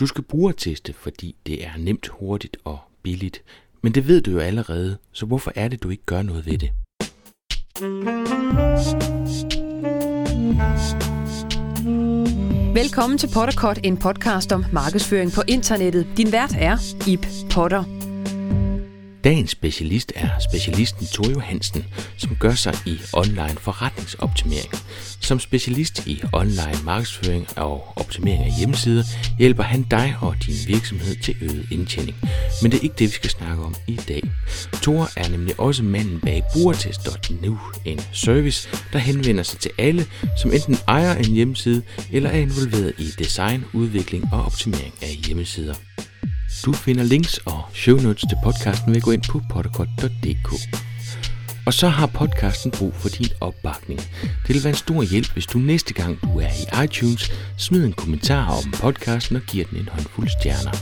Du skal brugerteste, fordi det er nemt, hurtigt og billigt. Men det ved du jo allerede, så hvorfor er det, du ikke gør noget ved det? Velkommen til Potterkort, en podcast om markedsføring på internettet. Din vært er Ip Potter. Dagens specialist er specialisten Tor Johansen, som gør sig i online forretningsoptimering. Som specialist i online markedsføring og optimering af hjemmesider hjælper han dig og din virksomhed til øget indtjening. Men det er ikke det, vi skal snakke om i dag. Tor er nemlig også manden bag brugertest.nu, en service, der henvender sig til alle, som enten ejer en hjemmeside eller er involveret i design, udvikling og optimering af hjemmesider. Du finder links og show notes til podcasten ved at gå ind på podcast.dk. Og så har podcasten brug for din opbakning. Det vil være en stor hjælp, hvis du næste gang du er i iTunes, smider en kommentar om podcasten og giver den en håndfuld stjerner.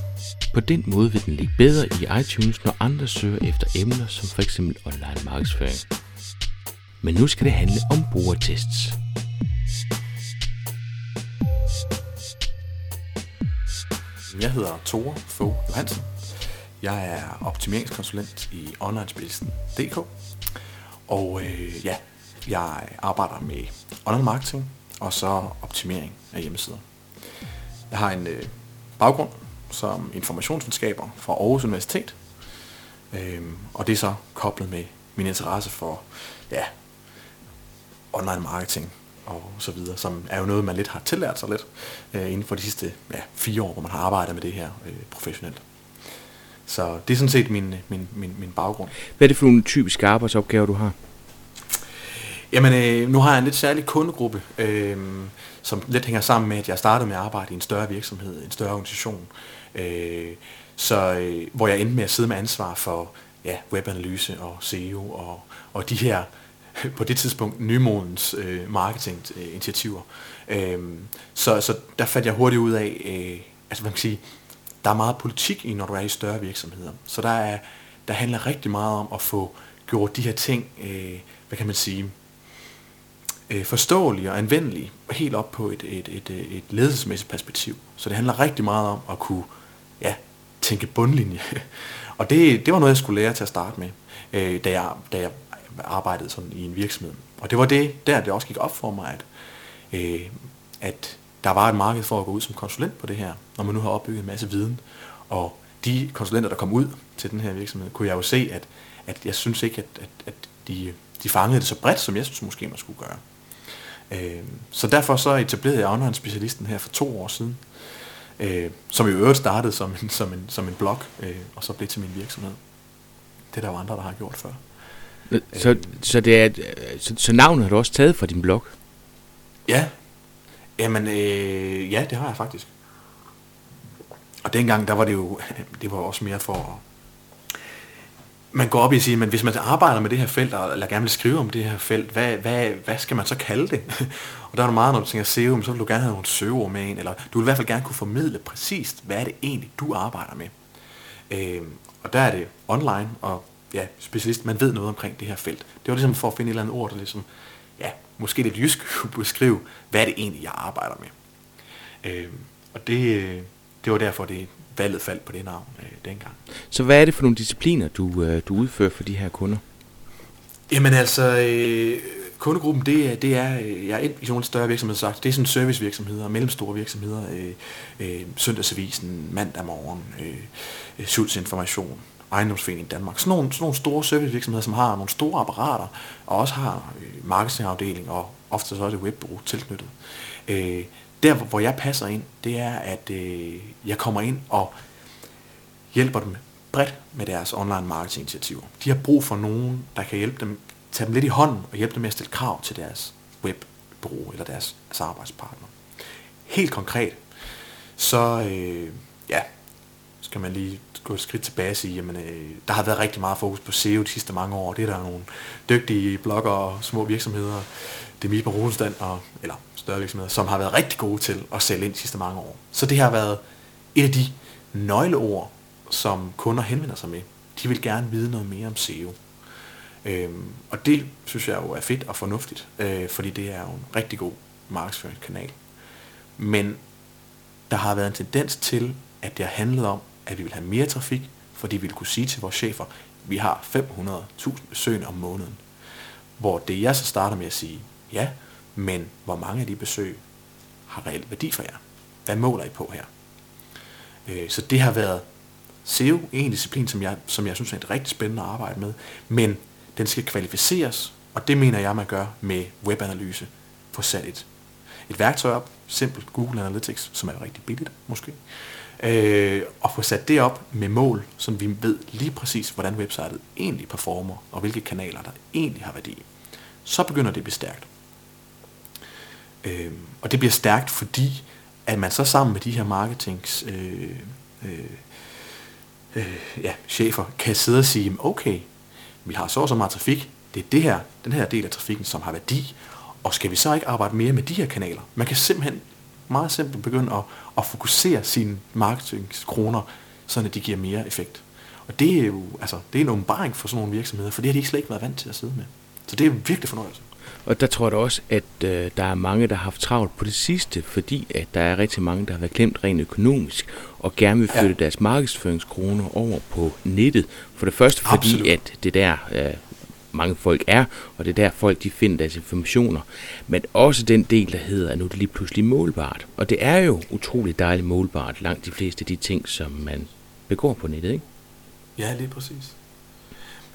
På den måde vil den ligge bedre i iTunes, når andre søger efter emner som f.eks. online markedsføring. Men nu skal det handle om brugertests. Jeg hedder Tore Fogh Johansen. Jeg er optimeringskonsulent i onlinespilsen.dk. Og øh, ja, jeg arbejder med online marketing og så optimering af hjemmesider. Jeg har en øh, baggrund som informationsvidenskaber fra Aarhus Universitet. Øh, og det er så koblet med min interesse for ja, online marketing og så videre, som er jo noget, man lidt har tillært sig lidt øh, inden for de sidste ja, fire år, hvor man har arbejdet med det her øh, professionelt. Så det er sådan set min, min, min, min baggrund. Hvad er det for nogle typiske arbejdsopgaver, du har? Jamen, øh, nu har jeg en lidt særlig kundegruppe, øh, som lidt hænger sammen med, at jeg startede med at arbejde i en større virksomhed, en større organisation. Øh, så øh, hvor jeg endte med at sidde med ansvar for ja, webanalyse og SEO og, og de her på det tidspunkt nymodens øh, marketinginitiativer. Øh, så, så der fandt jeg hurtigt ud af, øh, altså man kan sige, der er meget politik i, når du er i større virksomheder. Så der, er, der handler rigtig meget om at få gjort de her ting, øh, hvad kan man sige, øh, forståelige og anvendelige, helt op på et, et, et, et ledelsesmæssigt perspektiv. Så det handler rigtig meget om at kunne ja, tænke bundlinje. Og det, det var noget, jeg skulle lære til at starte med, øh, da, jeg, da jeg arbejdede sådan i en virksomhed. Og det var det, der det også gik op for mig, at, øh, at der var et marked for at gå ud som konsulent på det her, når man nu har opbygget en masse viden. Og de konsulenter, der kom ud til den her virksomhed, kunne jeg jo se, at, at jeg synes ikke, at, at, at de, de fangede det så bredt, som jeg synes måske, man skulle gøre. Øh, så derfor så etablerede jeg online specialisten her for to år siden, øh, som i øvrigt startede som en, som en, som en blog, øh, og så blev til min virksomhed. Det er der jo andre, der har gjort før. Så, så, det er, så, så navnet har du også taget fra din blog? Ja. Jamen, øh, ja, det har jeg faktisk. Og dengang, der var det jo, det var også mere for man går op i at sige, men hvis man arbejder med det her felt, eller gerne vil skrive om det her felt, hvad, hvad, hvad skal man så kalde det? og der er du meget, når du tænker SEO, så vil du gerne have nogle søgeord med ind, eller du vil i hvert fald gerne kunne formidle præcist, hvad er det egentlig, du arbejder med. Øh, og der er det online, og ja, specialist, man ved noget omkring det her felt. Det var ligesom for at finde et eller andet ord, der ligesom, ja, måske lidt jysk kunne beskrive, hvad det egentlig, jeg arbejder med. Øh, og det, det var derfor, det valget faldt på det navn øh, dengang. Så hvad er det for nogle discipliner, du, øh, du udfører for de her kunder? Jamen altså, øh, kundegruppen, det er, det er, øh, jeg er i nogle større virksomheder sagt, det er sådan servicevirksomheder, mellemstore virksomheder, øh, øh, Søndagsavisen, mandag morgen, øh, Schultz Information, ejendomsforening i Danmark. Sådan nogle, sådan nogle store servicevirksomheder, som har nogle store apparater, og også har øh, marketingafdeling, og ofte så er det webbureau tilknyttet. Øh, der, hvor jeg passer ind, det er, at øh, jeg kommer ind og hjælper dem bredt med deres online marketinginitiativer. De har brug for nogen, der kan hjælpe dem, tage dem lidt i hånden og hjælpe dem med at stille krav til deres webbureau eller deres, samarbejdspartner. arbejdspartner. Helt konkret, så øh, ja, skal man lige gå et skridt tilbage og sige, jamen, øh, der har været rigtig meget fokus på SEO de sidste mange år. Det er der nogle dygtige blogger og små virksomheder, Demi på Rosenstand, og, eller større virksomheder, som har været rigtig gode til at sælge ind de sidste mange år. Så det har været et af de nøgleord, som kunder henvender sig med. De vil gerne vide noget mere om SEO. Øhm, og det synes jeg jo er fedt og fornuftigt, øh, fordi det er jo en rigtig god markedsføringskanal. Men der har været en tendens til, at det har handlet om, at vi vil have mere trafik, fordi vi vil kunne sige til vores chefer, vi har 500.000 besøgende om måneden. Hvor det jeg så starter med at sige, ja, men hvor mange af de besøg har reelt værdi for jer? Hvad måler I på her? Øh, så det har været SEO, en disciplin, som jeg, som jeg synes er et rigtig spændende at arbejde med, men den skal kvalificeres, og det mener jeg, man gør med webanalyse. Få sat et, et værktøj op, simpelt Google Analytics, som er rigtig billigt måske, øh, og få sat det op med mål, så vi ved lige præcis, hvordan websitet egentlig performer, og hvilke kanaler, der egentlig har værdi. Så begynder det at blive stærkt. Øh, og det bliver stærkt, fordi at man så sammen med de her marketings øh, øh, øh, ja, chefer kan sidde og sige, okay, vi har så og så meget trafik, det er det her, den her del af trafikken, som har værdi, og skal vi så ikke arbejde mere med de her kanaler? Man kan simpelthen meget simpelt begynde at, at fokusere sine marketingskroner, så de giver mere effekt. Og det er jo altså, det er en åbenbaring for sådan nogle virksomheder, for det har de ikke slet ikke været vant til at sidde med. Så det er virkelig fornøjelse. Og der tror jeg da også, at øh, der er mange, der har haft travlt på det sidste, fordi at der er rigtig mange, der har været klemt rent økonomisk, og gerne vil flytte ja. deres markedsføringskroner over på nettet. For det første fordi, Absolut. at det der øh, mange folk er, og det er der folk de finder deres informationer. Men også den del, der hedder, at nu er det lige pludselig målbart. Og det er jo utroligt dejligt målbart, langt de fleste af de ting, som man begår på nettet, ikke? Ja, lige præcis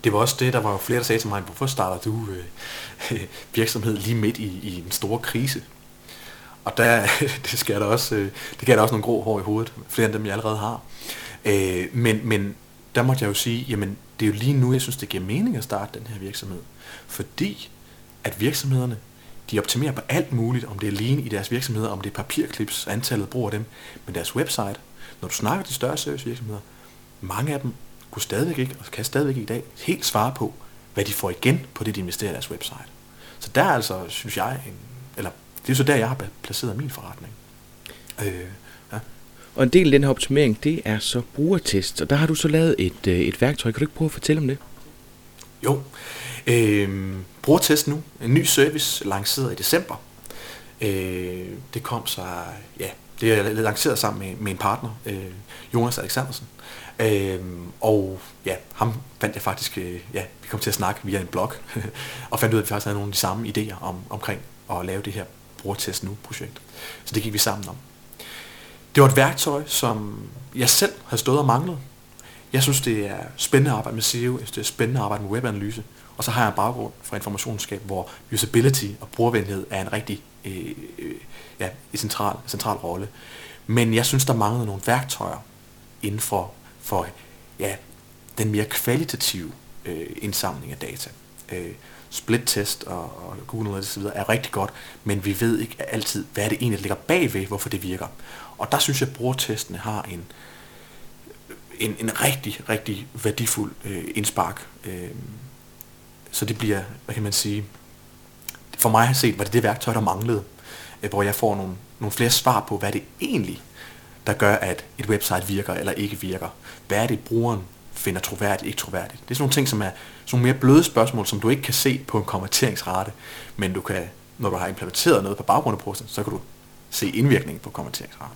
det var også det, der var jo flere, der sagde til mig, hvorfor starter du øh, virksomhed lige midt i, i en stor krise? Og der, det, skal der også, øh, det gav der også nogle grå hår i hovedet, flere end dem, jeg allerede har. Øh, men, men der måtte jeg jo sige, jamen det er jo lige nu, jeg synes, det giver mening at starte den her virksomhed. Fordi at virksomhederne, de optimerer på alt muligt, om det er lean i deres virksomheder, om det er papirklips, antallet bruger dem, men deres website, når du snakker til større servicevirksomheder, mange af dem kunne stadigvæk ikke, og kan stadigvæk i dag, helt svare på, hvad de får igen på det, de investerer i deres website. Så der er altså, synes jeg, en, eller det er så der, jeg har placeret min forretning. Øh. Og en del af den her optimering, det er så brugertest, og der har du så lavet et, øh, et værktøj. Kan du ikke prøve at fortælle om det? Jo. Øh, brugertest nu. En ny service lanceret i december. Øh, det kom så, ja, det er lanceret sammen med, med en partner, øh, Jonas Alexandersen. Øh, og ja, ham fandt jeg faktisk, øh, ja, vi kom til at snakke via en blog, og fandt ud af, at vi faktisk havde nogle af de samme idéer om, omkring at lave det her brugertest nu projekt. Så det gik vi sammen om. Det var et værktøj, som jeg selv havde stået og manglet. Jeg synes, det er spændende at arbejde med SEO, det er spændende at arbejde med webanalyse, og så har jeg en baggrund fra informationsskab, hvor usability og brugervenlighed er en rigtig øh, øh, ja, en central, central rolle. Men jeg synes, der manglede nogle værktøjer inden for for ja, den mere kvalitative øh, indsamling af data. Øh, split-test og, og Google Analytics osv. er rigtig godt, men vi ved ikke altid, hvad er det egentlig, der ligger bagved, hvorfor det virker. Og der synes jeg, at brugertestene har en, en, en rigtig, rigtig værdifuld øh, indspark. Øh, så det bliver, hvad kan man sige, for mig har set, var det det værktøj, der manglede, øh, hvor jeg får nogle, nogle flere svar på, hvad det egentlig der gør, at et website virker eller ikke virker. Hvad er det, brugeren finder troværdigt, ikke troværdigt? Det er sådan nogle ting, som er sådan nogle mere bløde spørgsmål, som du ikke kan se på en konverteringsrate, men du kan, når du har implementeret noget på baggrund af processen, så kan du se indvirkningen på konverteringsraten.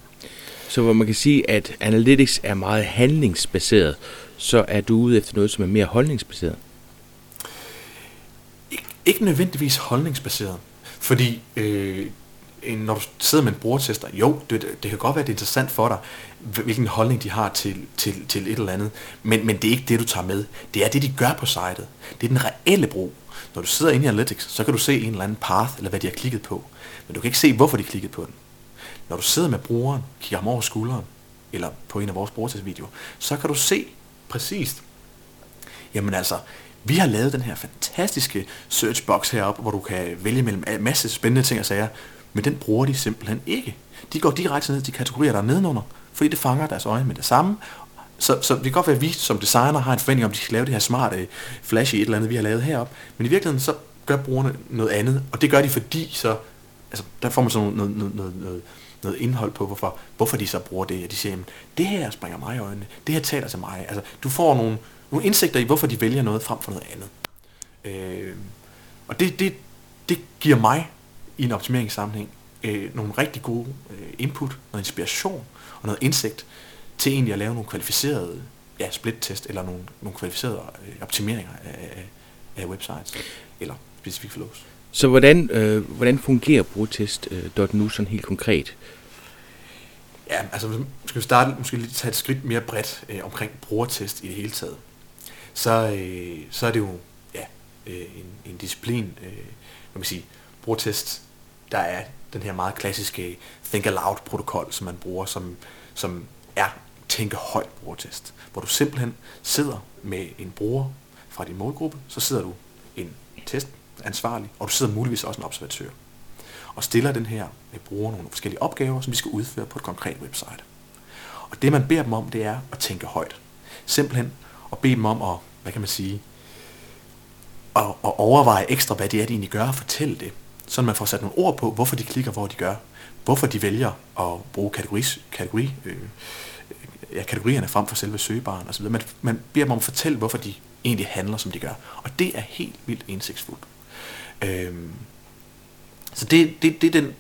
Så hvor man kan sige, at analytics er meget handlingsbaseret, så er du ude efter noget, som er mere holdningsbaseret? Ik- ikke nødvendigvis holdningsbaseret, fordi øh, når du sidder med en brugertester, jo, det, det kan godt være, det er interessant for dig, hvilken holdning de har til, til, til et eller andet, men, men det er ikke det, du tager med. Det er det, de gør på sitet. Det er den reelle brug. Når du sidder inde i Analytics, så kan du se en eller anden path, eller hvad de har klikket på, men du kan ikke se, hvorfor de har klikket på den. Når du sidder med brugeren, kigger ham over skulderen, eller på en af vores brugertestvideoer, så kan du se præcist, jamen altså, vi har lavet den her fantastiske search box heroppe, hvor du kan vælge mellem en masse spændende ting og sager men den bruger de simpelthen ikke. De går direkte ned til kategorier, der er nedenunder, fordi det fanger deres øjne med det samme. Så, så det kan godt være, at vi som designer har en forventning om, at de skal lave det her smarte, øh, flashy et eller andet, vi har lavet heroppe. Men i virkeligheden, så gør brugerne noget andet, og det gør de, fordi så, altså, der får man sådan noget, noget, noget, noget, noget indhold på, hvorfor, hvorfor de så bruger det. Og de siger, jamen, det her springer mig i øjnene, det her taler til mig. Altså, du får nogle, nogle indsigter i, hvorfor de vælger noget frem for noget andet. Øh, og det, det, det giver mig i en optimeringssammenhæng øh, nogle rigtig gode øh, input, noget inspiration og noget indsigt til egentlig at lave nogle kvalificerede ja, split-test eller nogle, nogle kvalificerede øh, optimeringer af, af, websites eller specifikke flows. Så hvordan, øh, hvordan fungerer brugtest.nu øh, sådan helt konkret? Ja, altså skal vi starte, måske lige tage et skridt mere bredt øh, omkring brugertest i det hele taget. Så, øh, så er det jo ja, øh, en, en disciplin, øh, man kan sige, brugertest, der er den her meget klassiske think aloud protokol, som man bruger, som, som er tænke højt brugertest, hvor du simpelthen sidder med en bruger fra din målgruppe, så sidder du en testansvarlig, og du sidder muligvis også en observatør, og stiller den her bruger nogle forskellige opgaver, som de skal udføre på et konkret website. Og det man beder dem om, det er at tænke højt. Simpelthen at bede dem om at, hvad kan man sige, at, at overveje ekstra, hvad det er, de egentlig gør, og fortælle det. Så man får sat nogle ord på, hvorfor de klikker, hvor de gør. Hvorfor de vælger at bruge kategori, kategori, øh, ja, kategorierne frem for selve søgebaren osv. Man, man beder dem om at fortælle, hvorfor de egentlig handler, som de gør. Og det er helt vildt indsigtsfuldt. Øhm, så det, det, det er den,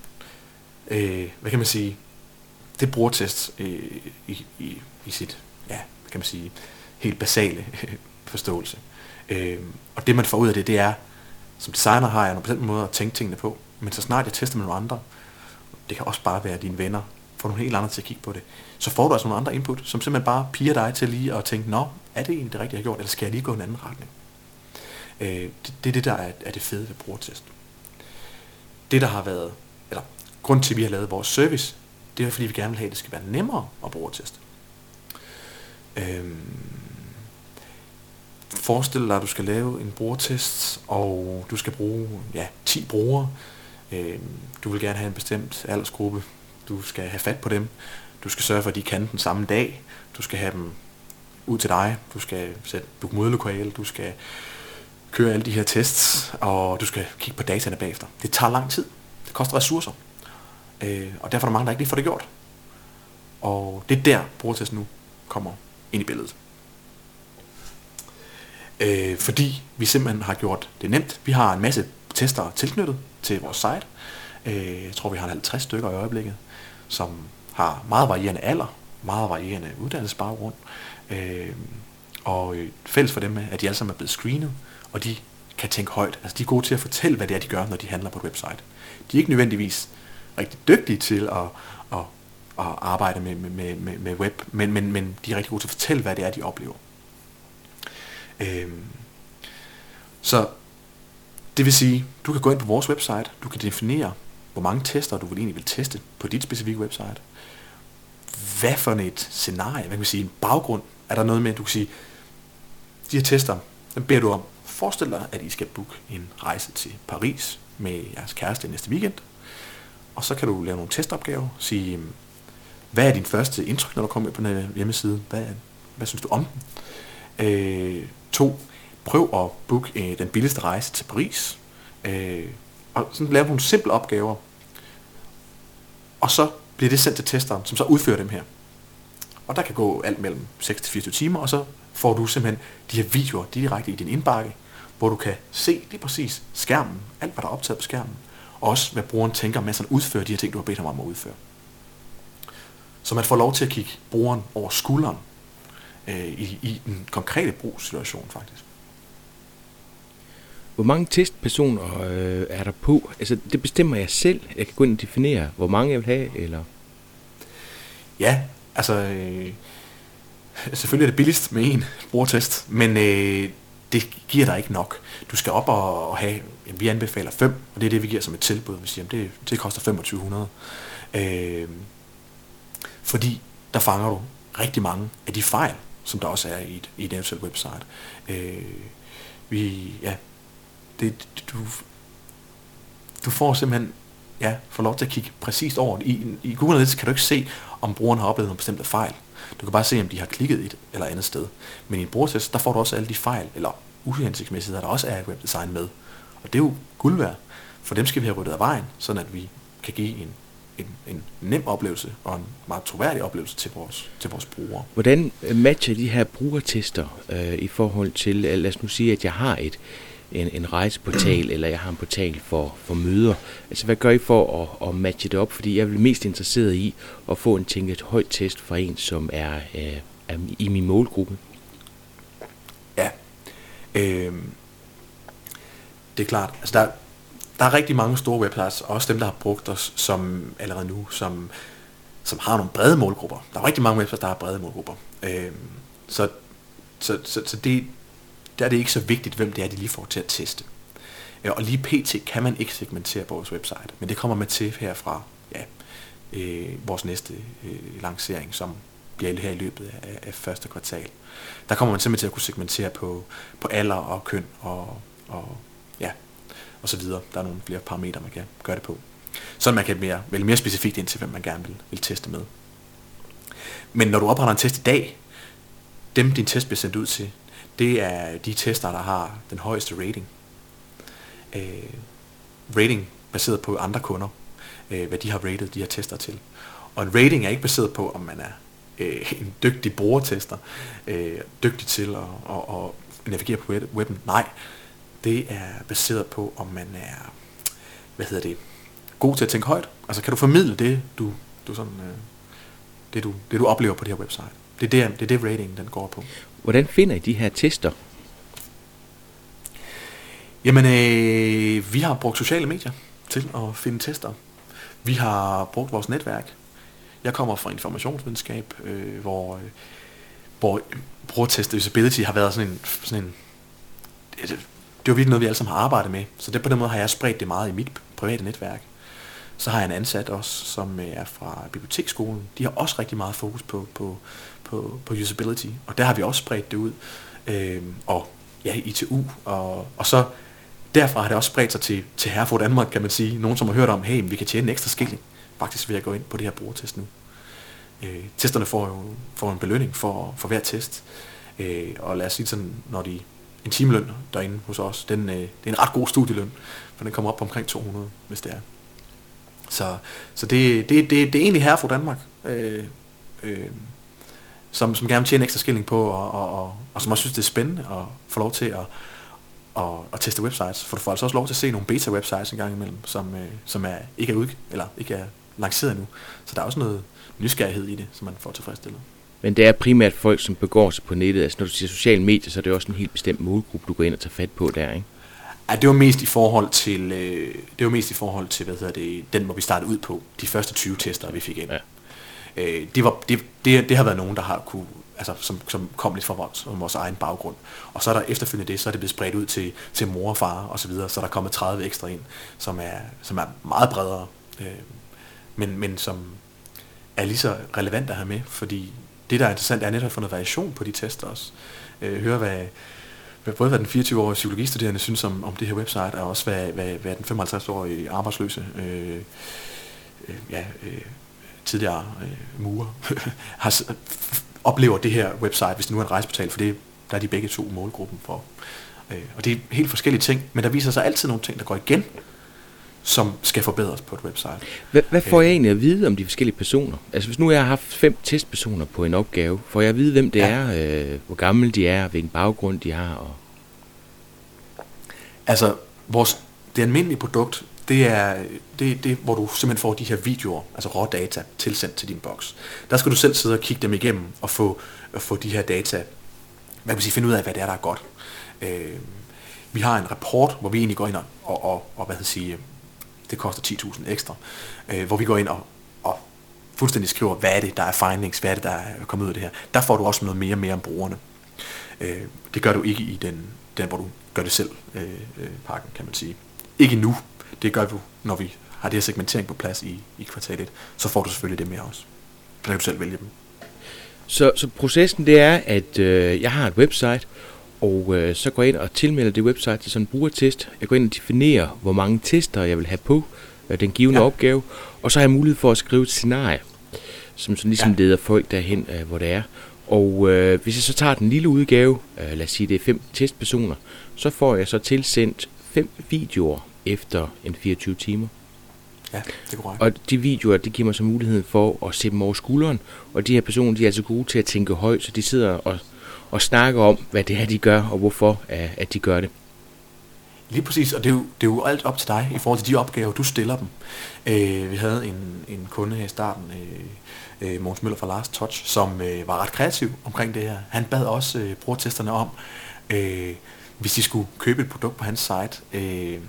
øh, hvad kan man sige, det brugertest øh, i, i, i sit, ja, hvad kan man sige, helt basale forståelse. Øh, og det man får ud af det, det er, som designer har jeg en bestemt måde at tænke tingene på, men så snart jeg tester med nogle andre, det kan også bare være dine venner, får nogle helt andre til at kigge på det, så får du altså nogle andre input, som simpelthen bare piger dig til lige at tænke, nå, er det egentlig det rigtige, jeg har gjort, eller skal jeg lige gå en anden retning? Øh, det, det er det, der er, er det fede ved brugertest. Det, der har været, eller grund til, at vi har lavet vores service, det er fordi, vi gerne vil have, at det skal være nemmere at brugerteste. Øh, forestil dig, at du skal lave en brugertest, og du skal bruge ja, 10 brugere. Øh, du vil gerne have en bestemt aldersgruppe. Du skal have fat på dem. Du skal sørge for, at de kan den samme dag. Du skal have dem ud til dig. Du skal sætte booke. Du skal køre alle de her tests, og du skal kigge på dataene bagefter. Det tager lang tid. Det koster ressourcer. Øh, og derfor er der mange, der ikke lige får det gjort. Og det er der, brugertesten nu kommer ind i billedet. Øh, fordi vi simpelthen har gjort det nemt. Vi har en masse tester tilknyttet til vores site. Øh, jeg tror, vi har 50 stykker i øjeblikket, som har meget varierende alder, meget varierende uddannelsesbaggrund. Øh, og øh, fælles for dem er, at de alle sammen er blevet screenet, og de kan tænke højt. Altså de er gode til at fortælle, hvad det er, de gør, når de handler på et website. De er ikke nødvendigvis rigtig dygtige til at, at, at arbejde med, med, med, med web, men, men, men de er rigtig gode til at fortælle, hvad det er, de oplever. Øhm, så det vil sige, du kan gå ind på vores website, du kan definere, hvor mange tester du vil egentlig vil teste på dit specifikke website. Hvad for et scenarie, hvad kan man sige, en baggrund, er der noget med, at du kan sige, de her tester, dem beder du om, forestil dig, at I skal booke en rejse til Paris med jeres kæreste næste weekend, og så kan du lave nogle testopgaver, sige, hvad er din første indtryk, når du kommer på den hjemmeside? Hvad, hvad synes du om den? Øh, to, prøv at booke øh, den billigste rejse til Paris. Øh, og sådan lave nogle simple opgaver. Og så bliver det sendt til testeren, som så udfører dem her. Og der kan gå alt mellem 6-24 timer, og så får du simpelthen de her videoer direkte i din indbakke, hvor du kan se lige præcis skærmen, alt hvad der er optaget på skærmen, og også hvad brugeren tænker, mens han udfører de her ting, du har bedt ham om at udføre. Så man får lov til at kigge brugeren over skulderen øh, i, i den konkrete brugssituation faktisk. Hvor mange testpersoner øh, er der på? Altså, det bestemmer jeg selv. Jeg kan gå ind og definere, hvor mange jeg vil have, eller? Ja, altså... Øh, selvfølgelig er det billigst med en brugertest, men øh, det giver dig ikke nok. Du skal op og, og have, jamen, vi anbefaler fem, og det er det, vi giver som et tilbud. Vi siger, jamen, det, det koster 2500. Øh, fordi der fanger du rigtig mange af de fejl, som der også er i et, i et eventuelt website. Øh, vi, ja, det, du, du får simpelthen ja, får lov til at kigge præcist over. I, i Google Analytics kan du ikke se, om brugeren har oplevet nogle bestemte fejl. Du kan bare se, om de har klikket et eller andet sted. Men i en brugertest, der får du også alle de fejl, eller uhensigtsmæssigheder, der også er i webdesign med. Og det er jo guld værd. For dem skal vi have ryddet af vejen, sådan at vi kan give en en, en nem oplevelse og en meget troværdig oplevelse til vores, til vores brugere. Hvordan matcher de her brugertester øh, i forhold til, lad os nu sige, at jeg har et en, en rejseportal, eller jeg har en portal for, for møder. Altså, hvad gør I for at, at matche det op? Fordi jeg er mest interesseret i at få en tænket højt test fra en, som er, øh, er i min målgruppe. Ja. Øh, det er klart. Altså, der, der er rigtig mange store websites, også dem, der har brugt os som allerede nu, som, som har nogle brede målgrupper. Der er rigtig mange websites, der har brede målgrupper. Øh, så så, så, så det, der er det ikke så vigtigt, hvem det er, de lige får til at teste. Øh, og lige pt. kan man ikke segmentere på vores website, men det kommer med til herfra ja, øh, vores næste øh, lancering, som bliver her i løbet af, af første kvartal. Der kommer man simpelthen til at kunne segmentere på, på alder og køn og, og, ja, og så videre. Der er nogle flere parametre, man kan gøre det på. Så man kan mere, vælge mere specifikt ind til, hvem man gerne vil, vil teste med. Men når du opretter en test i dag, dem din test bliver sendt ud til, det er de tester, der har den højeste rating. Øh, rating baseret på andre kunder, øh, hvad de har rated de her tester til. Og en rating er ikke baseret på, om man er øh, en dygtig brugertester, øh, dygtig til at, at, at navigere på webben. Nej, det er baseret på, om man er, hvad hedder det, god til at tænke højt. Altså kan du formidle det, du, du sådan, øh, det, du, det du oplever på det her website. Det er det, det, er det ratingen den går på. Hvordan finder I de her tester? Jamen, øh, vi har brugt sociale medier til at finde tester. Vi har brugt vores netværk. Jeg kommer fra informationsvidenskab, øh, hvor, øh, hvor brugertest usability har været sådan en, sådan en det, det var virkelig noget, vi alle sammen har arbejdet med. Så det på den måde har jeg spredt det meget i mit private netværk. Så har jeg en ansat også, som er fra biblioteksskolen. De har også rigtig meget fokus på, på, på, på usability, og der har vi også spredt det ud. Øh, og ja, ITU, og, og så derfra har det også spredt sig til, til Herford Danmark, kan man sige. Nogen, som har hørt om, hey, vi kan tjene en ekstra skilling, faktisk ved at gå ind på det her brugertest nu. Øh, testerne får jo får en belønning for, for hver test. Øh, og lad os sige sådan, når de en timeløn derinde hos os, den, øh, det er en ret god studieløn, for den kommer op på omkring 200, hvis det er. Så, så det, det, det, det er egentlig Herfor Danmark. Øh, øh, som, som gerne vil tjene ekstra skilling på, og, og, og, og som også synes, det er spændende at få lov til at, at, at teste websites. For du får altså også lov til at se nogle beta-websites en gang imellem, som, øh, som er, ikke er ud, eller ikke er lanceret endnu. Så der er også noget nysgerrighed i det, som man får tilfredsstillet. Men det er primært folk, som begår sig på nettet. Altså når du siger sociale medier, så er det også en helt bestemt målgruppe, du går ind og tager fat på der, ikke? Ja, det var mest i forhold til, øh, det var mest i forhold til, hvad hedder det, den, hvor vi startede ud på. De første 20 tester, vi fik ind. Ja øh, det, var, det, det, det har været nogen, der har kunne, altså, som, som kom lidt fra vores, fra vores egen baggrund. Og så er der efterfølgende det, så er det blevet spredt ud til, til mor og far og så videre, så der kommet 30 ekstra ind, som er, som er meget bredere, øh, men, men som er lige så relevant at have med, fordi det, der er interessant, er netop at få noget variation på de tester også. Øh, høre, hvad, hvad, både hvad den 24-årige psykologistuderende synes om, om det her website, og også hvad, hvad, hvad den 55-årige arbejdsløse øh, øh, ja, øh, tidligere øh, murer, har, oplever det her website, hvis det nu er en rejseportal, for det, der er de begge to målgruppen for. Øh, og det er helt forskellige ting, men der viser sig altid nogle ting, der går igen, som skal forbedres på et website. Hvad, hvad får jeg egentlig at vide om de forskellige personer? Altså hvis nu jeg har haft fem testpersoner på en opgave, får jeg at vide, hvem det ja. er, øh, hvor gamle de er, hvilken baggrund de har? Og... Altså, vores, det almindelige produkt det er det, det, hvor du simpelthen får de her videoer, altså rå data, tilsendt til din boks. Der skal du selv sidde og kigge dem igennem og få, og få de her data, hvad kan man sige, finde ud af, hvad det er, der er godt. Øh, vi har en rapport, hvor vi egentlig går ind og, og, og, og hvad skal sige, det koster 10.000 ekstra, øh, hvor vi går ind og, og fuldstændig skriver, hvad er det, der er findings, hvad er det, der er kommet ud af det her. Der får du også noget mere og mere om brugerne. Øh, det gør du ikke i den, den, hvor du gør det selv, øh, øh, pakken, kan man sige. Ikke nu, det gør vi, når vi har det her segmentering på plads i, i kvartal 1. Så får du selvfølgelig det med også. Så kan du selv vælge dem. Så, så processen det er, at øh, jeg har et website, og øh, så går jeg ind og tilmelder det website til sådan en brugertest. Jeg går ind og definerer, hvor mange tester jeg vil have på øh, den givende ja. opgave, og så har jeg mulighed for at skrive et scenarie, som sådan ligesom ja. leder folk derhen, øh, hvor det er. Og øh, hvis jeg så tager den lille udgave, øh, lad os sige det er fem testpersoner, så får jeg så tilsendt fem videoer efter en 24 timer. Ja, det er korrekt. Og de videoer, det giver mig så muligheden for at se dem over skulderen, og de her personer, de er altså gode til at tænke højt, så de sidder og, og snakker om, hvad det er, de gør, og hvorfor at de gør det. Lige præcis, og det er, jo, det er jo alt op til dig i forhold til de opgaver, du stiller dem. Øh, vi havde en, en kunde her i starten, øh, øh, Måns Møller fra Last Touch, som øh, var ret kreativ omkring det her. Han bad også øh, brugertesterne om, øh, hvis de skulle købe et produkt på hans site, øh,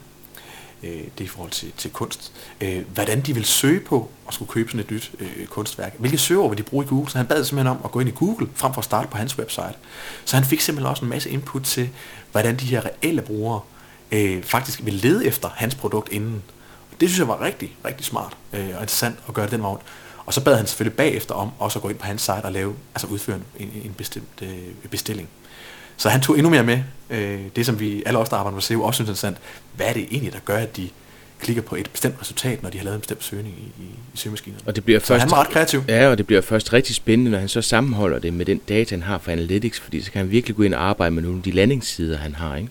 øh, det er i forhold til, til kunst, øh, hvordan de vil søge på at skulle købe sådan et nyt øh, kunstværk. Hvilke søgeord vil de bruge i Google? Så han bad simpelthen om at gå ind i Google, frem for at starte på hans website. Så han fik simpelthen også en masse input til, hvordan de her reelle brugere øh, faktisk vil lede efter hans produkt inden. Det synes jeg var rigtig, rigtig smart øh, og interessant at gøre det den måde. Og så bad han selvfølgelig bagefter om også at gå ind på hans site og lave, altså udføre en, en bestemt øh, bestilling. Så han tog endnu mere med øh, det, som vi alle os, der arbejder med SEO, også synes er interessant. Hvad er det egentlig, der gør, at de klikker på et bestemt resultat, når de har lavet en bestemt søgning i, i, i søgemaskinerne. Og det bliver så først, han var ret kreativ. Ja, og det bliver først rigtig spændende, når han så sammenholder det med den data, han har fra Analytics, fordi så kan han virkelig gå ind og arbejde med nogle af de landingssider, han har, ikke?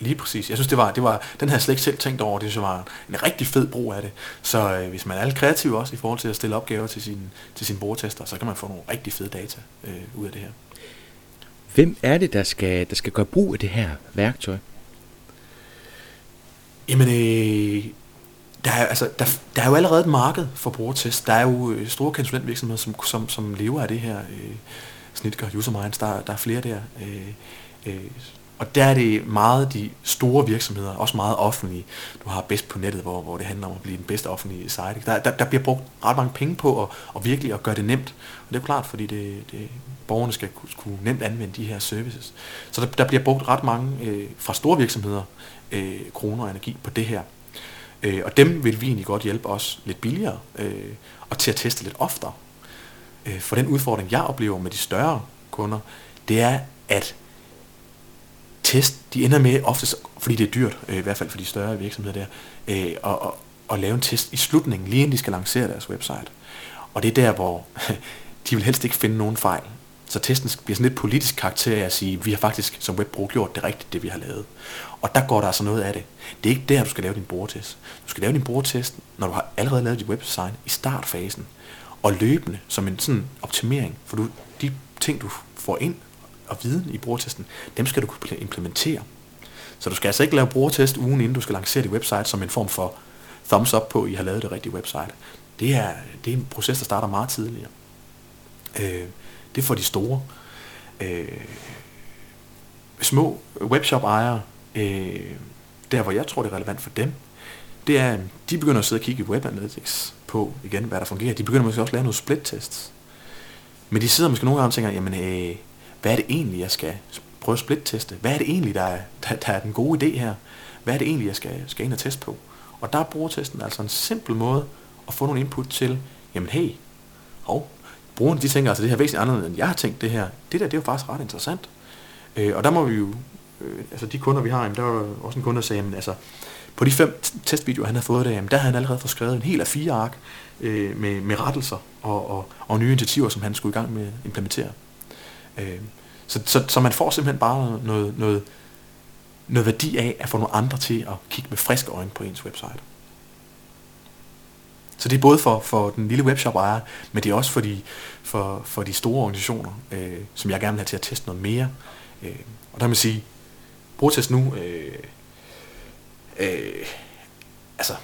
Lige præcis. Jeg synes, det var, det var den her slet ikke selv tænkt over. Det synes jeg var en rigtig fed brug af det. Så øh, hvis man er lidt kreativ også i forhold til at stille opgaver til, sin, til sine brugertester, så kan man få nogle rigtig fede data øh, ud af det her. Hvem er det, der skal, der skal gøre brug af det her værktøj? Jamen, øh, der, er, altså, der, der er jo allerede et marked for brugertest. Der er jo øh, store konsulentvirksomheder, som, som, som lever af det her. Øh, Snitker, Userminds, der, der er flere der. Øh, øh, og der er det meget de store virksomheder, også meget offentlige. Du har bedst på nettet, hvor, hvor det handler om at blive den bedste offentlige site. Der, der, der bliver brugt ret mange penge på at, at virkelig at gøre det nemt. Og det er jo klart, fordi det, det, borgerne skal kunne, kunne nemt anvende de her services. Så der, der bliver brugt ret mange øh, fra store virksomheder øh, kroner og energi på det her. Øh, og dem vil vi egentlig godt hjælpe os lidt billigere øh, og til at teste lidt oftere. Øh, for den udfordring, jeg oplever med de større kunder, det er, at test, de ender med ofte, fordi det er dyrt, øh, i hvert fald for de større virksomheder der, øh, og, og, og lave en test i slutningen, lige inden de skal lancere deres website. Og det er der, hvor de vil helst ikke finde nogen fejl. Så testen bliver sådan lidt politisk karakter af at sige, vi har faktisk som webbruger gjort det rigtigt, det vi har lavet. Og der går der altså noget af det. Det er ikke der, du skal lave din brugertest. Du skal lave din brugertest, når du har allerede lavet dit webdesign i startfasen. Og løbende, som en sådan optimering. For du, de ting, du får ind og viden i brugertesten, dem skal du kunne implementere. Så du skal altså ikke lave brugertest ugen inden du skal lancere dit website som en form for thumbs up på, at I har lavet det rigtige website. Det er, det er en proces, der starter meget tidligere. Øh, det er for de store. Øh, små webshop-ejere, øh, der hvor jeg tror, det er relevant for dem, det er, de begynder at sidde og kigge i Web Analytics på igen, hvad der fungerer. De begynder måske også at lave nogle split-tests. Men de sidder måske nogle gange og tænker, jamen, øh, hvad er det egentlig, jeg skal prøve at split-teste? Hvad er det egentlig, der er, der, der er den gode idé her? Hvad er det egentlig, jeg skal, skal ind og teste på? Og der er brugertesten altså en simpel måde at få nogle input til, jamen hey, hov, brugerne de tænker altså, det her er væsentligt anderledes, end jeg har tænkt det her. Det der, det er jo faktisk ret interessant. Øh, og der må vi jo, øh, altså de kunder vi har, jamen, der var også en kunde, der sagde, jamen, altså, på de fem testvideoer, han havde fået der, jamen, der havde han allerede fået skrevet en hel af fire ark øh, med, med rettelser og, og, og nye initiativer, som han skulle i gang med at implementere. Øh, så, så, så man får simpelthen bare noget, noget, noget værdi af at få nogle andre til at kigge med friske øjne på ens website. Så det er både for, for den lille webshop ejer, men det er også for de, for, for de store organisationer, øh, som jeg gerne vil have til at teste noget mere. Øh, og der vil man sige, test nu, øh, øh, altså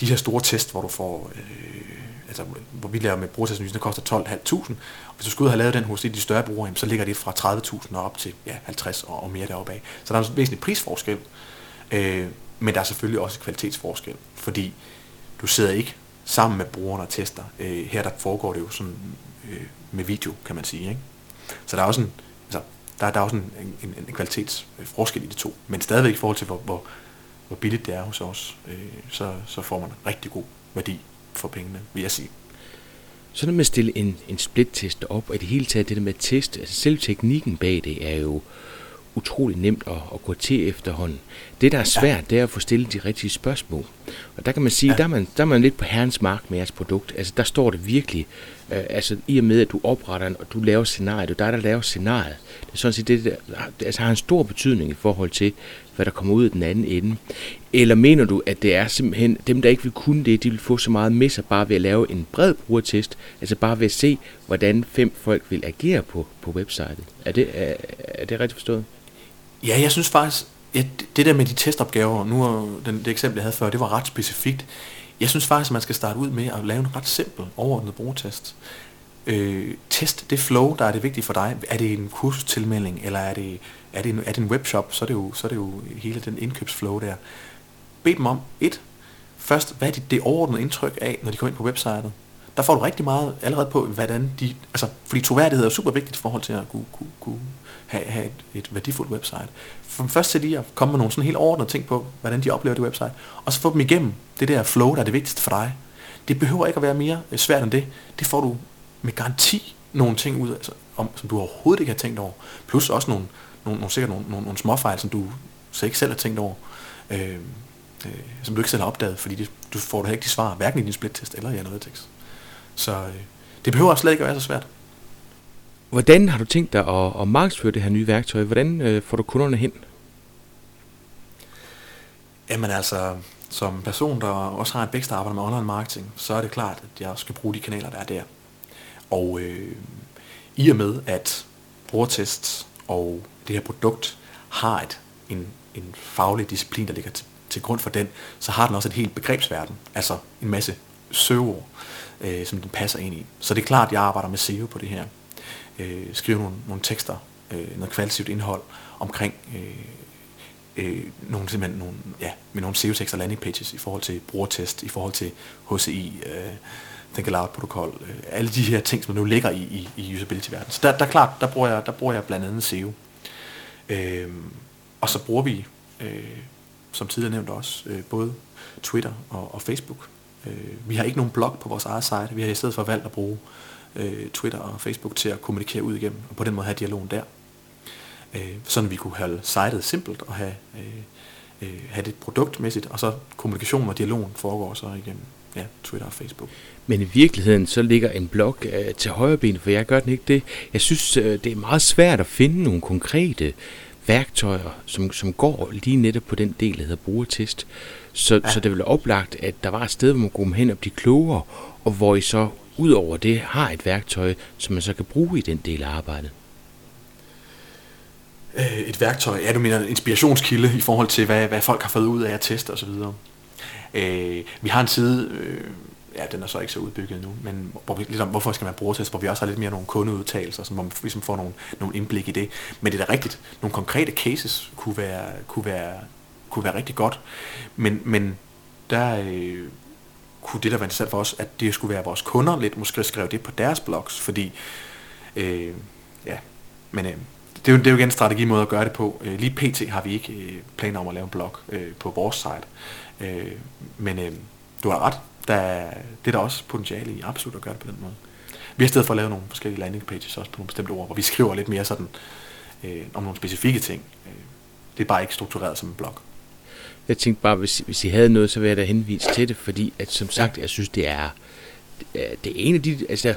de her store test, hvor du får, øh, altså hvor vi laver med brugertestanalysen, der koster 12.500. Hvis du skulle ud have lavet den hos de større brugere, så ligger det fra 30.000 og op til ja, 50 og, og mere deroppe af. Så der er en væsentlig prisforskel, øh, men der er selvfølgelig også kvalitetsforskel, fordi du sidder ikke sammen med brugerne og tester. Øh, her der foregår det jo sådan øh, med video, kan man sige. Ikke? Så der er også en, altså, der, der er også en, en, en kvalitetsforskel i de to, men stadigvæk i forhold til, hvor, hvor, hvor billigt det er hos os, øh, så, så får man rigtig god værdi for pengene, vil jeg sige. Så når man stiller en, en split-test op, og i det hele taget det der med at teste, altså selv teknikken bag det er jo utrolig nemt at, at gå til efterhånden. Det, der er svært, det er at få stillet de rigtige spørgsmål. Og der kan man sige, ja. der, er man, der er man lidt på herrens mark med jeres produkt. Altså der står det virkelig, øh, altså i og med, at du opretter og du laver scenariet, og der er der laver scenariet. Det er sådan set, det, der, altså har en stor betydning i forhold til, hvad der kommer ud af den anden ende. Eller mener du, at det er simpelthen dem, der ikke vil kunne det, de vil få så meget med sig bare ved at lave en bred brugertest, altså bare ved at se, hvordan fem folk vil agere på, på websitet. Er det, er, er det rigtigt forstået? Ja, jeg synes faktisk, ja, det der med de testopgaver, nu den, det eksempel, jeg havde før, det var ret specifikt. Jeg synes faktisk, at man skal starte ud med at lave en ret simpel, overordnet brugertest. Øh, test det flow, der er det vigtige for dig. Er det en kursustilmelding, eller er det, er det, en, er det en webshop, så er det, jo, så er det jo hele den indkøbsflow der. Bed dem om, et, først, hvad er det, det overordnede indtryk af, når de kommer ind på websitet? Der får du rigtig meget allerede på, hvordan de, altså, fordi troværdighed er super vigtigt i forhold til at kunne, kunne, kunne have, have et, et værdifuldt website. For først til lige at komme med nogle sådan helt ordnede ting på, hvordan de oplever det website, og så få dem igennem det der flow, der er det vigtigste for dig. Det behøver ikke at være mere øh, svært end det. Det får du med garanti nogle ting ud, altså, om, som du overhovedet ikke har tænkt over. Plus også nogle, nogle, nogle sikkert nogle, nogle, nogle småfejl, som du så ikke selv har tænkt over. Øh, øh, som du ikke selv har opdaget, fordi det, du får da ikke de svar, hverken i din splittest eller i analytics. Så øh, det behøver slet ikke at være så svært. Hvordan har du tænkt dig at, at markedsføre det her nye værktøj? Hvordan øh, får du kunderne hen? Jamen altså, som person, der også har et vækst arbejder med online marketing, så er det klart, at jeg skal bruge de kanaler, der er der. Og øh, i og med, at brugertest og det her produkt har et, en, en faglig disciplin, der ligger til, til grund for den, så har den også et helt begrebsverden, altså en masse søgeord, øh, som den passer ind i. Så det er klart, at jeg arbejder med SEO på det her. Øh, skriver nogle, nogle tekster, øh, noget kvalitativt indhold omkring øh, øh, nogle, simpelthen nogle, ja, med nogle SEO-tekster landing pages i forhold til brugertest, i forhold til HCI, øh, Think Aloud protokol, øh, alle de her ting, som nu ligger i, i, i usability-verdenen. Så der, der er klart, der bruger jeg, der bruger jeg blandt andet SEO. Øh, og så bruger vi, øh, som tidligere nævnt også, øh, både Twitter og, og Facebook. Øh, vi har ikke nogen blog på vores eget site. Vi har i stedet for valgt at bruge øh, Twitter og Facebook til at kommunikere ud igennem, og på den måde have dialogen der. Øh, sådan vi kunne holde sitet simpelt og have, øh, øh, have det produktmæssigt, og så kommunikation og dialogen foregår så igennem ja, Twitter og Facebook. Men i virkeligheden så ligger en blog øh, til højre ben, for jeg gør den ikke det. Jeg synes, øh, det er meget svært at finde nogle konkrete værktøjer, som, som går lige netop på den del, der hedder brugertest. Så, ja. så det vil oplagt, at der var et sted, hvor man kunne hen og blive klogere, og hvor I så ud over det har et værktøj, som man så kan bruge i den del af arbejdet. Øh, et værktøj, ja du mener en inspirationskilde i forhold til, hvad, hvad folk har fået ud af at teste osv. Øh, vi har en side, øh, ja, den er så ikke så udbygget nu, men hvor vi, ligesom, hvorfor skal man bruge test, hvor vi også har lidt mere nogle kundeudtalelser, så man ligesom får nogle, nogle indblik i det. Men det er da rigtigt, nogle konkrete cases kunne være, kunne være, kunne være rigtig godt, men, men der øh, kunne det der være interessant for os, at det skulle være vores kunder lidt, måske skrive det på deres blogs, fordi, øh, ja, men øh, det, er jo, det er jo igen en strategimåde at gøre det på. Øh, lige pt. har vi ikke øh, planer om at lave en blog øh, på vores site, øh, men øh, du har ret, der, det er der også potentiale i absolut at gøre det på den måde. Vi har i stedet for at lave nogle forskellige landing pages også på nogle bestemte ord, hvor vi skriver lidt mere sådan øh, om nogle specifikke ting. Øh, det er bare ikke struktureret som en blog. Jeg tænkte bare, hvis, hvis I havde noget, så ville jeg da henvise til det, fordi at, som sagt, jeg synes, det er, det er en af de, altså,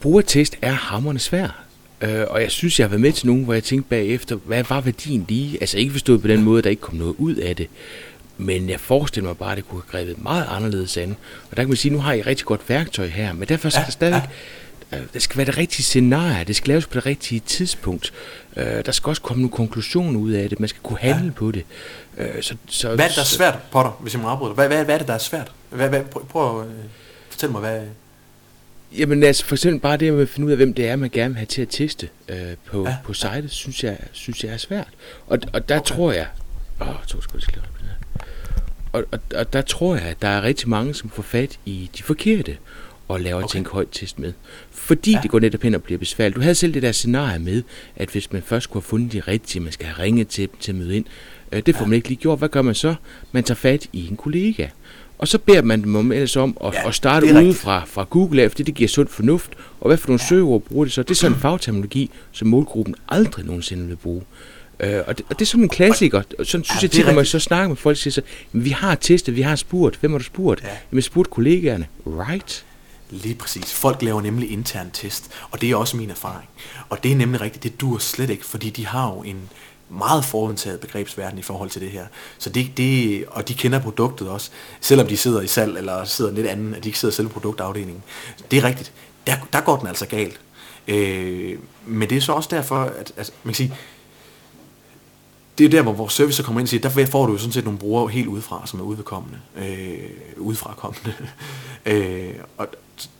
brugertest er hammerne svær. Øh, og jeg synes, jeg har været med til nogen, hvor jeg tænkte bagefter, hvad var værdien lige? Altså ikke forstået på den måde, der ikke kom noget ud af det. Men jeg forestiller mig bare, at det kunne have grebet meget anderledes an. Og der kan man sige, nu har I et rigtig godt værktøj her, men derfor skal ja, der stadig... Ja. Øh, det skal være det rigtige scenarie, det skal laves på det rigtige tidspunkt. Øh, der skal også komme nogle konklusioner ud af det, man skal kunne handle ja. på det. Øh, så, så, hvad er det, der er svært, Potter, hvis jeg må afbryde hvad, hvad, hvad er det, der er svært? Hvad, hvad, prøv, prøv at øh, fortælle mig, hvad... Jamen altså for eksempel bare det med at finde ud af, hvem det er, man gerne vil have til at teste øh, på, ja. på sitet, synes jeg, synes jeg er svært. Og, og der okay. tror jeg... Åh, oh, to sekunder, og, og, og der tror jeg, at der er rigtig mange, som får fat i de forkerte og laver okay. tænke højt test med. Fordi ja. det går netop hen og bliver besværligt. Du havde selv det der scenarie med, at hvis man først kunne have fundet de rigtige, man skal have ringet til til at møde ind, øh, det får ja. man ikke lige gjort. Hvad gør man så? Man tager fat i en kollega. Og så beder man dem om, ellers om at, ja, at starte ude fra, fra Google af, fordi det giver sund fornuft. Og hvad for nogle ja. søgeord bruger det så? Det er sådan en fagterminologi, som målgruppen aldrig nogensinde vil bruge. Øh, og, det, og det er som en klassiker. Sådan synes ja, jeg tit, når man så snakker med folk, siger så, vi har testet, vi har spurgt. Hvem har du spurgt? Ja. Jamen, spurgt kollegaerne. Right? Lige præcis. Folk laver nemlig intern test, og det er også min erfaring. Og det er nemlig rigtigt, det dur slet ikke, fordi de har jo en meget forudtaget begrebsverden i forhold til det her. Så det, det, og de kender produktet også, selvom de sidder i salg eller sidder lidt andet, at de ikke sidder selv i produktafdelingen. Det er rigtigt. Der, der går den altså galt. Øh, men det er så også derfor, at, at man kan sige, det er der, hvor vores service kommer ind og siger, der får du jo sådan set nogle brugere helt udefra, som er udvedkommende, øh, udefrakommende. øh, og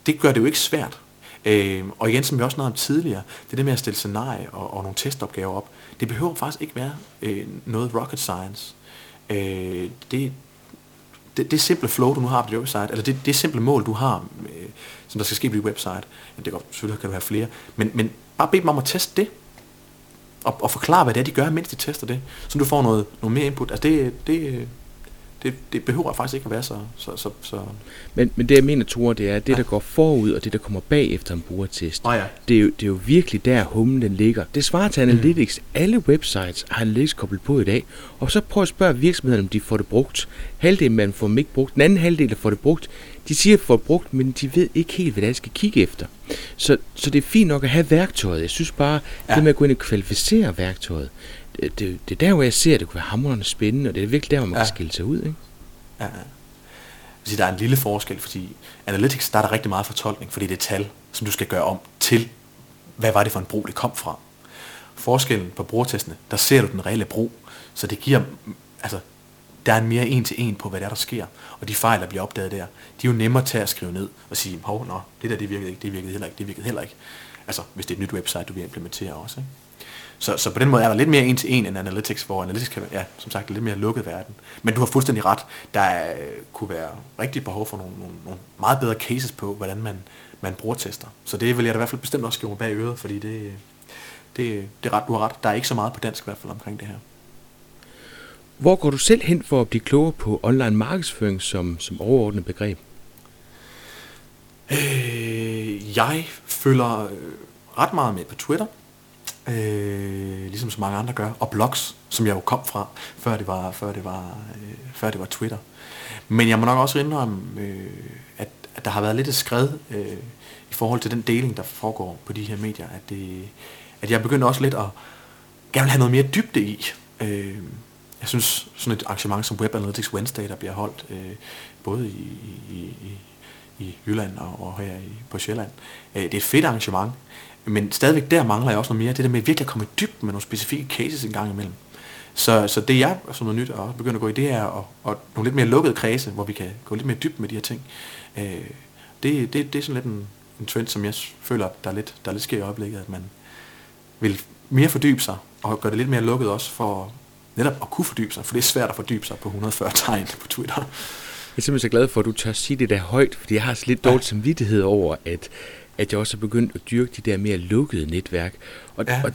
det gør det jo ikke svært. Øh, og igen, som vi også snakkede om tidligere, det der med at stille scenarie og, og nogle testopgaver op, det behøver faktisk ikke være øh, noget rocket science. Øh, det, det, det simple flow, du nu har på dit website, eller det, det simple mål, du har, øh, som der skal ske på dit website, ja, det kan, selvfølgelig kan du have flere, men, men bare bed dem om at teste det, og, og forklare, hvad det er, de gør, mens de tester det, så du får noget, noget mere input. Altså det, det, øh, det, det behøver faktisk ikke at være så... så, så, så. Men, men det jeg mener, Tore, det er, det ja. der går forud, og det der kommer bag efter en brugertest, oh, ja. det, er jo, det er jo virkelig der humlen den ligger. Det svarer til Analytics. Mm. Alle websites har Analytics koblet på i dag, og så prøv at spørge virksomhederne, om de får det brugt. Halvdelen man får dem ikke brugt, den anden halvdel får det brugt. De siger, at de får det brugt, men de ved ikke helt, hvad de skal kigge efter. Så, så det er fint nok at have værktøjet. Jeg synes bare, ja. det med at gå ind og kvalificere værktøjet, det, det, det er der, hvor jeg ser, at det kunne være hammerende spændende, og det er virkelig der, hvor man ja. kan skille sig ud. Ikke? Ja, ja. Så der er en lille forskel, fordi Analytics, der er der rigtig meget fortolkning, fordi det er tal, som du skal gøre om til, hvad var det for en brug, det kom fra. Forskellen på brugertestene, der ser du den reelle brug, så det giver, altså, der er en mere en til en på, hvad der, er, der sker. Og de fejl, der bliver opdaget der, de er jo nemmere til at skrive ned og sige, hov, nå, det der, det virkede ikke, det virkede heller ikke, det virkede heller ikke. Altså, hvis det er et nyt website, du vil implementere også. Ikke? Så, så på den måde er der lidt mere en til en end Analytics, hvor Analytics kan ja, som sagt, lidt mere lukket verden. Men du har fuldstændig ret. Der er, kunne være rigtig behov for nogle, nogle, nogle meget bedre cases på, hvordan man, man bruger tester. Så det vil jeg da i hvert fald bestemt også skrive bag øret, fordi det, det, det er ret, du har ret. Der er ikke så meget på dansk i hvert fald omkring det her. Hvor går du selv hen for at blive klogere på online markedsføring som, som overordnet begreb? Øh, jeg følger øh, ret meget med på Twitter øh, ligesom så mange andre gør, og blogs, som jeg jo kom fra, før det var, før det var, øh, før det var Twitter. Men jeg må nok også indrømme, øh, at, at der har været lidt et skred øh, i forhold til den deling, der foregår på de her medier, at, det, at jeg begyndte også lidt at gerne vil have noget mere dybde i. Øh, jeg synes, sådan et arrangement som Web Analytics Wednesday, der bliver holdt øh, både i, i, i, i Jylland og, og her i, på Sjælland, øh, det er et fedt arrangement, men stadigvæk der mangler jeg også noget mere. Det der med virkelig at komme i dyb med nogle specifikke cases en gang imellem. Så, så det jeg som noget nyt og begynder at gå i, det er at, at nogle lidt mere lukkede kredse, hvor vi kan gå lidt mere dybt med de her ting. Øh, det, det, det er sådan lidt en, en trend, som jeg føler, der er lidt, der er lidt sker i øjeblikket, at man vil mere fordybe sig, og gøre det lidt mere lukket også, for netop at kunne fordybe sig, for det er svært at fordybe sig på 140 tegn på Twitter. Jeg er simpelthen så glad for, at du tør sige det der højt, fordi jeg har så lidt dårligt ja. samvittighed over, at at jeg også er begyndt at dyrke de der mere lukkede netværk. Og, ja. og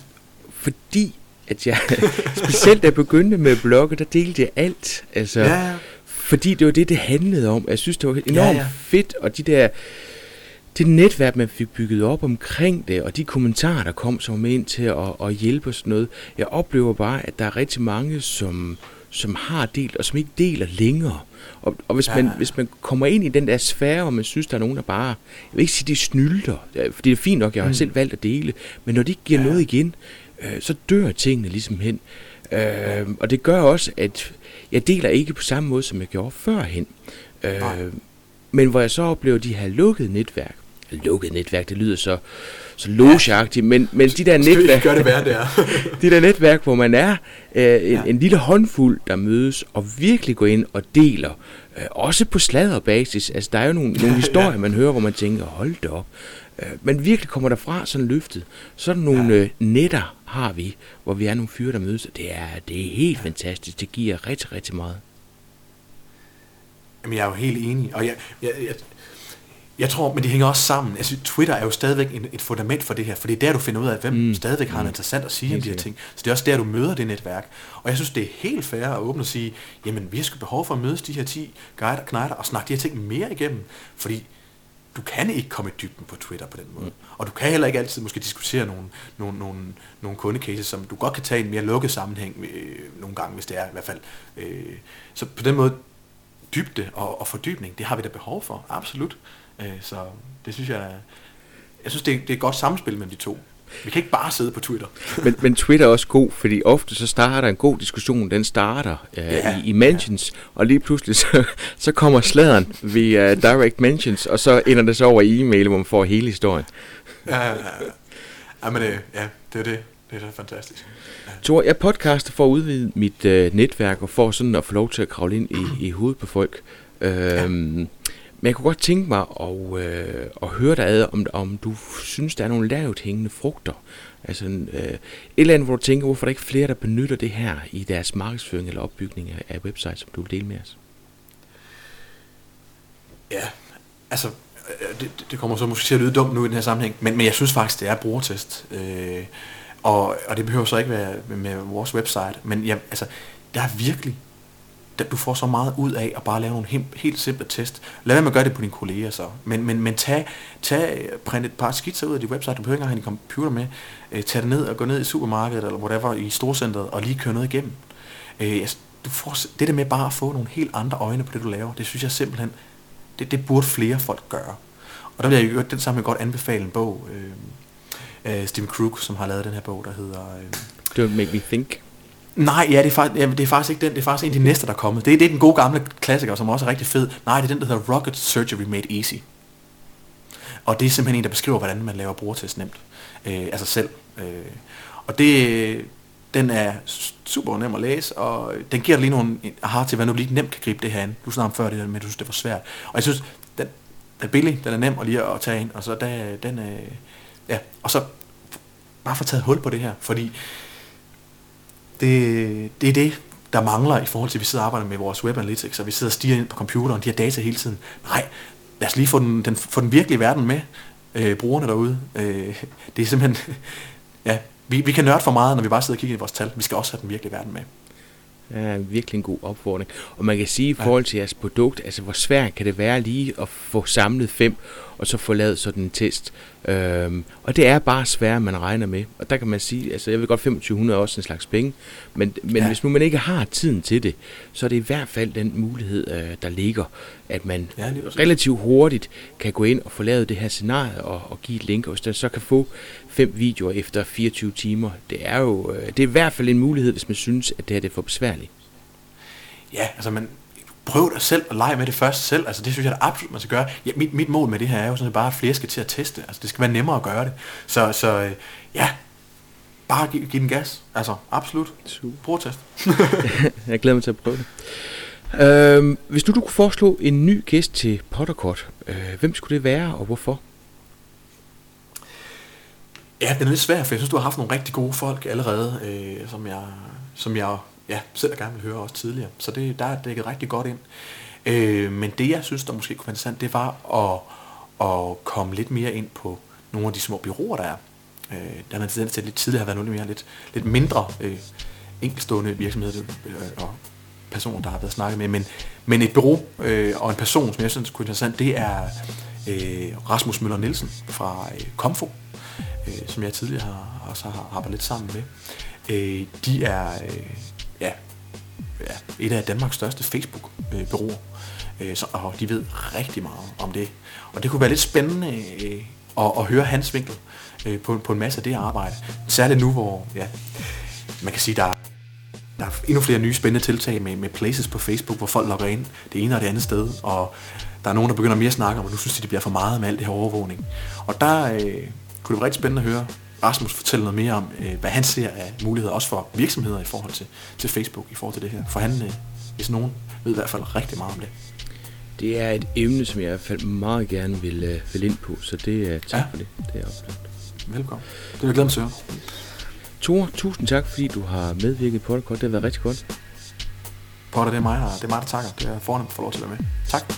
fordi at jeg, specielt da jeg begyndte med blogge, der delte jeg alt. Altså, ja. Fordi det var det, det handlede om. Jeg synes, det var enormt ja, ja. fedt, og de der, det netværk, man fik bygget op omkring det, og de kommentarer, der kom, som ind til at, at hjælpe os noget. Jeg oplever bare, at der er rigtig mange, som, som har delt, og som ikke deler længere. Og, og hvis, ja. man, hvis man kommer ind i den der sfære, og man synes, der er nogen, der bare, jeg vil ikke sige, de snylder, fordi det er fint nok, jeg har mm. selv valgt at dele, men når de ikke giver ja. noget igen, øh, så dør tingene ligesom hen. Øh, og det gør også, at jeg deler ikke på samme måde, som jeg gjorde førhen. Øh, men hvor jeg så oplever de her lukkede netværk, lukket netværk, det lyder så, så logeagtigt, men, men de der netværk, gør det værd, det er. de der netværk, hvor man er øh, en, ja. en lille håndfuld, der mødes og virkelig går ind og deler, øh, også på sladderbasis. Altså, der er jo nogle, nogle historier, ja. man hører, hvor man tænker, hold da op. Øh, men virkelig kommer derfra sådan løftet. Sådan nogle ja. øh, netter har vi, hvor vi er nogle fyre, der mødes. Det er, det er helt ja. fantastisk. Det giver rigtig, rigtig meget. Jamen, jeg er jo helt enig. Og jeg, jeg, jeg, jeg tror, men det hænger også sammen. Altså, Twitter er jo stadigvæk en, et fundament for det her, for det er der, du finder ud af, hvem mm. stadigvæk har mm. interessant at sige om de her ting. Så det er også der, du møder det netværk. Og jeg synes, det er helt fair at åbne og sige, jamen, vi har sgu behov for at mødes de her 10 guider, knejder og snakke de her ting mere igennem, fordi du kan ikke komme i dybden på Twitter på den måde. Mm. Og du kan heller ikke altid måske diskutere nogle, nogle, nogle, nogle kundecases, som du godt kan tage i en mere lukket sammenhæng øh, nogle gange, hvis det er i hvert fald. Øh, så på den måde, dybde og, og fordybning, det har vi da behov for, absolut. Øh, så det synes jeg, jeg synes det er, det er et godt samspil mellem de to. Vi kan ikke bare sidde på Twitter. men, men Twitter er også god, fordi ofte så starter en god diskussion, den starter uh, ja, i, i mentions, ja. og lige pludselig så, så kommer sladeren via direct mentions, og så ender det så over i e-mail, hvor man får hele historien. ja, ja, ja. ja. men, øh, ja det er det. Det er da fantastisk. Ja. Tor, jeg podcaster for at udvide mit øh, netværk og for sådan at få lov til at kravle ind i, i hovedet på folk. Øhm, ja. Men jeg kunne godt tænke mig at, øh, at høre dig ad, om, om du synes, der er nogle lavt hængende frugter. Altså øh, et eller andet, hvor du tænker, hvorfor er der ikke flere, der benytter det her i deres markedsføring eller opbygning af, websites, som du vil dele med os? Ja, altså øh, det, det kommer så måske til at lyde dumt nu i den her sammenhæng, men, men jeg synes faktisk, det er brugertest. Øh, og, og det behøver så ikke være med, vores website, men jeg, altså, der er virkelig, at du får så meget ud af at bare lave nogle helt, helt simple test. Lad være med at gøre det på dine kolleger så. Men, men, men tag, tag, print et par skitser ud af dit website, du behøver ikke engang have din computer med. Øh, tag det ned og gå ned i supermarkedet eller whatever i storcenteret og lige køre noget igennem. Øh, altså, du får, det der med bare at få nogle helt andre øjne på det, du laver, det synes jeg simpelthen, det, det burde flere folk gøre. Og der vil jeg jo den samme godt anbefale en bog, øh, øh, Steve Krug, som har lavet den her bog, der hedder... Øh, Don't Make Me Think. Nej, ja, det er, faktisk, ja, det er faktisk ikke den. Det er faktisk en af de næste, der er kommet. Det, det er den gode gamle klassiker, som også er rigtig fed. Nej, det er den, der hedder Rocket Surgery Made Easy. Og det er simpelthen en, der beskriver, hvordan man laver brugertest nemt. Øh, altså selv. Øh, og det, den er super nem at læse, og den giver dig lige nogle har til, hvad du lige nemt kan gribe det her an. Du snakkede om før det der med, at du synes, det var svært. Og jeg synes, den er billig, den er nem at lige at tage ind, og så der, den, øh, ja, og så bare få taget hul på det her, fordi det, det er det, der mangler i forhold til, at vi sidder og arbejder med vores web analytics, og vi sidder og stiger ind på computeren, de har data hele tiden. Nej, lad os lige få den, den, få den virkelige verden med, øh, brugerne derude. Øh, det er simpelthen, ja, vi, vi kan nørde for meget, når vi bare sidder og kigger i vores tal. Vi skal også have den virkelige verden med. Ja, virkelig en god opfordring. Og man kan sige i forhold til jeres produkt, altså hvor svært kan det være lige at få samlet fem, og så få lavet sådan en test. Øhm, og det er bare svært, man regner med. Og der kan man sige, altså jeg ved godt, 2500 er også en slags penge, men, men ja. hvis nu man ikke har tiden til det, så er det i hvert fald den mulighed, øh, der ligger, at man ja, relativt hurtigt kan gå ind og få lavet det her scenarie og, og give et link, og hvis så kan få fem videoer efter 24 timer, det er jo øh, det er i hvert fald en mulighed, hvis man synes, at det her det er for besværligt. Ja, altså man, prøv dig selv at lege med det først selv. Altså det synes jeg da absolut, man skal gøre. Ja, mit, mit mål med det her er jo sådan, at bare flere skal til at teste. Altså det skal være nemmere at gøre det. Så, så øh, ja, bare giv, giv den gas. Altså absolut. Super. test. jeg glæder mig til at prøve det. Øhm, hvis nu du kunne foreslå en ny gæst til Potterkort, øh, hvem skulle det være, og hvorfor? Ja, den er lidt svær, for jeg synes, du har haft nogle rigtig gode folk allerede, øh, som, jeg, som jeg ja, selv gerne vil høre også tidligere. Så det, der er dækket rigtig godt ind. Øh, men det, jeg synes, der måske kunne være interessant, det var at, at komme lidt mere ind på nogle af de små byråer, der er. Øh, der har tendens til at lidt tidligere har været nogle mere lidt, lidt mindre øh, enkeltstående virksomheder øh, og personer, der har været snakket med. Men, men et bureau øh, og en person, som jeg synes kunne være interessant, det er øh, Rasmus Møller Nielsen fra øh, Komfo, øh, som jeg tidligere har, også har arbejdet lidt sammen med. Øh, de er øh, ja, et af Danmarks største Facebook-bureauer, øh, så, og de ved rigtig meget om det. Og det kunne være lidt spændende øh, at, at høre hans vinkel øh, på, på en masse af det arbejde. Særligt nu, hvor ja, man kan sige, der der er endnu flere nye spændende tiltag med, med places på Facebook, hvor folk logger ind det ene og det andet sted, og der er nogen, der begynder mere at snakke om, at nu synes de, det bliver for meget med alt det her overvågning. Og der øh, kunne det være rigtig spændende at høre Rasmus fortælle noget mere om, øh, hvad han ser af muligheder, også for virksomheder i forhold til, til Facebook, i forhold til det her. For han, øh, hvis nogen, ved i hvert fald rigtig meget om det. Det er et emne, som jeg i hvert fald meget gerne vil, øh, vil ind på, så det er tak ja. for det. Det er oplagt. Velkommen. Det vil jeg glæde mig til Tor, tusind tak, fordi du har medvirket på det. Det har været rigtig godt. Potter, det er mig, der, det er mig, der takker. Det er fornemt at få lov til at være med. Tak.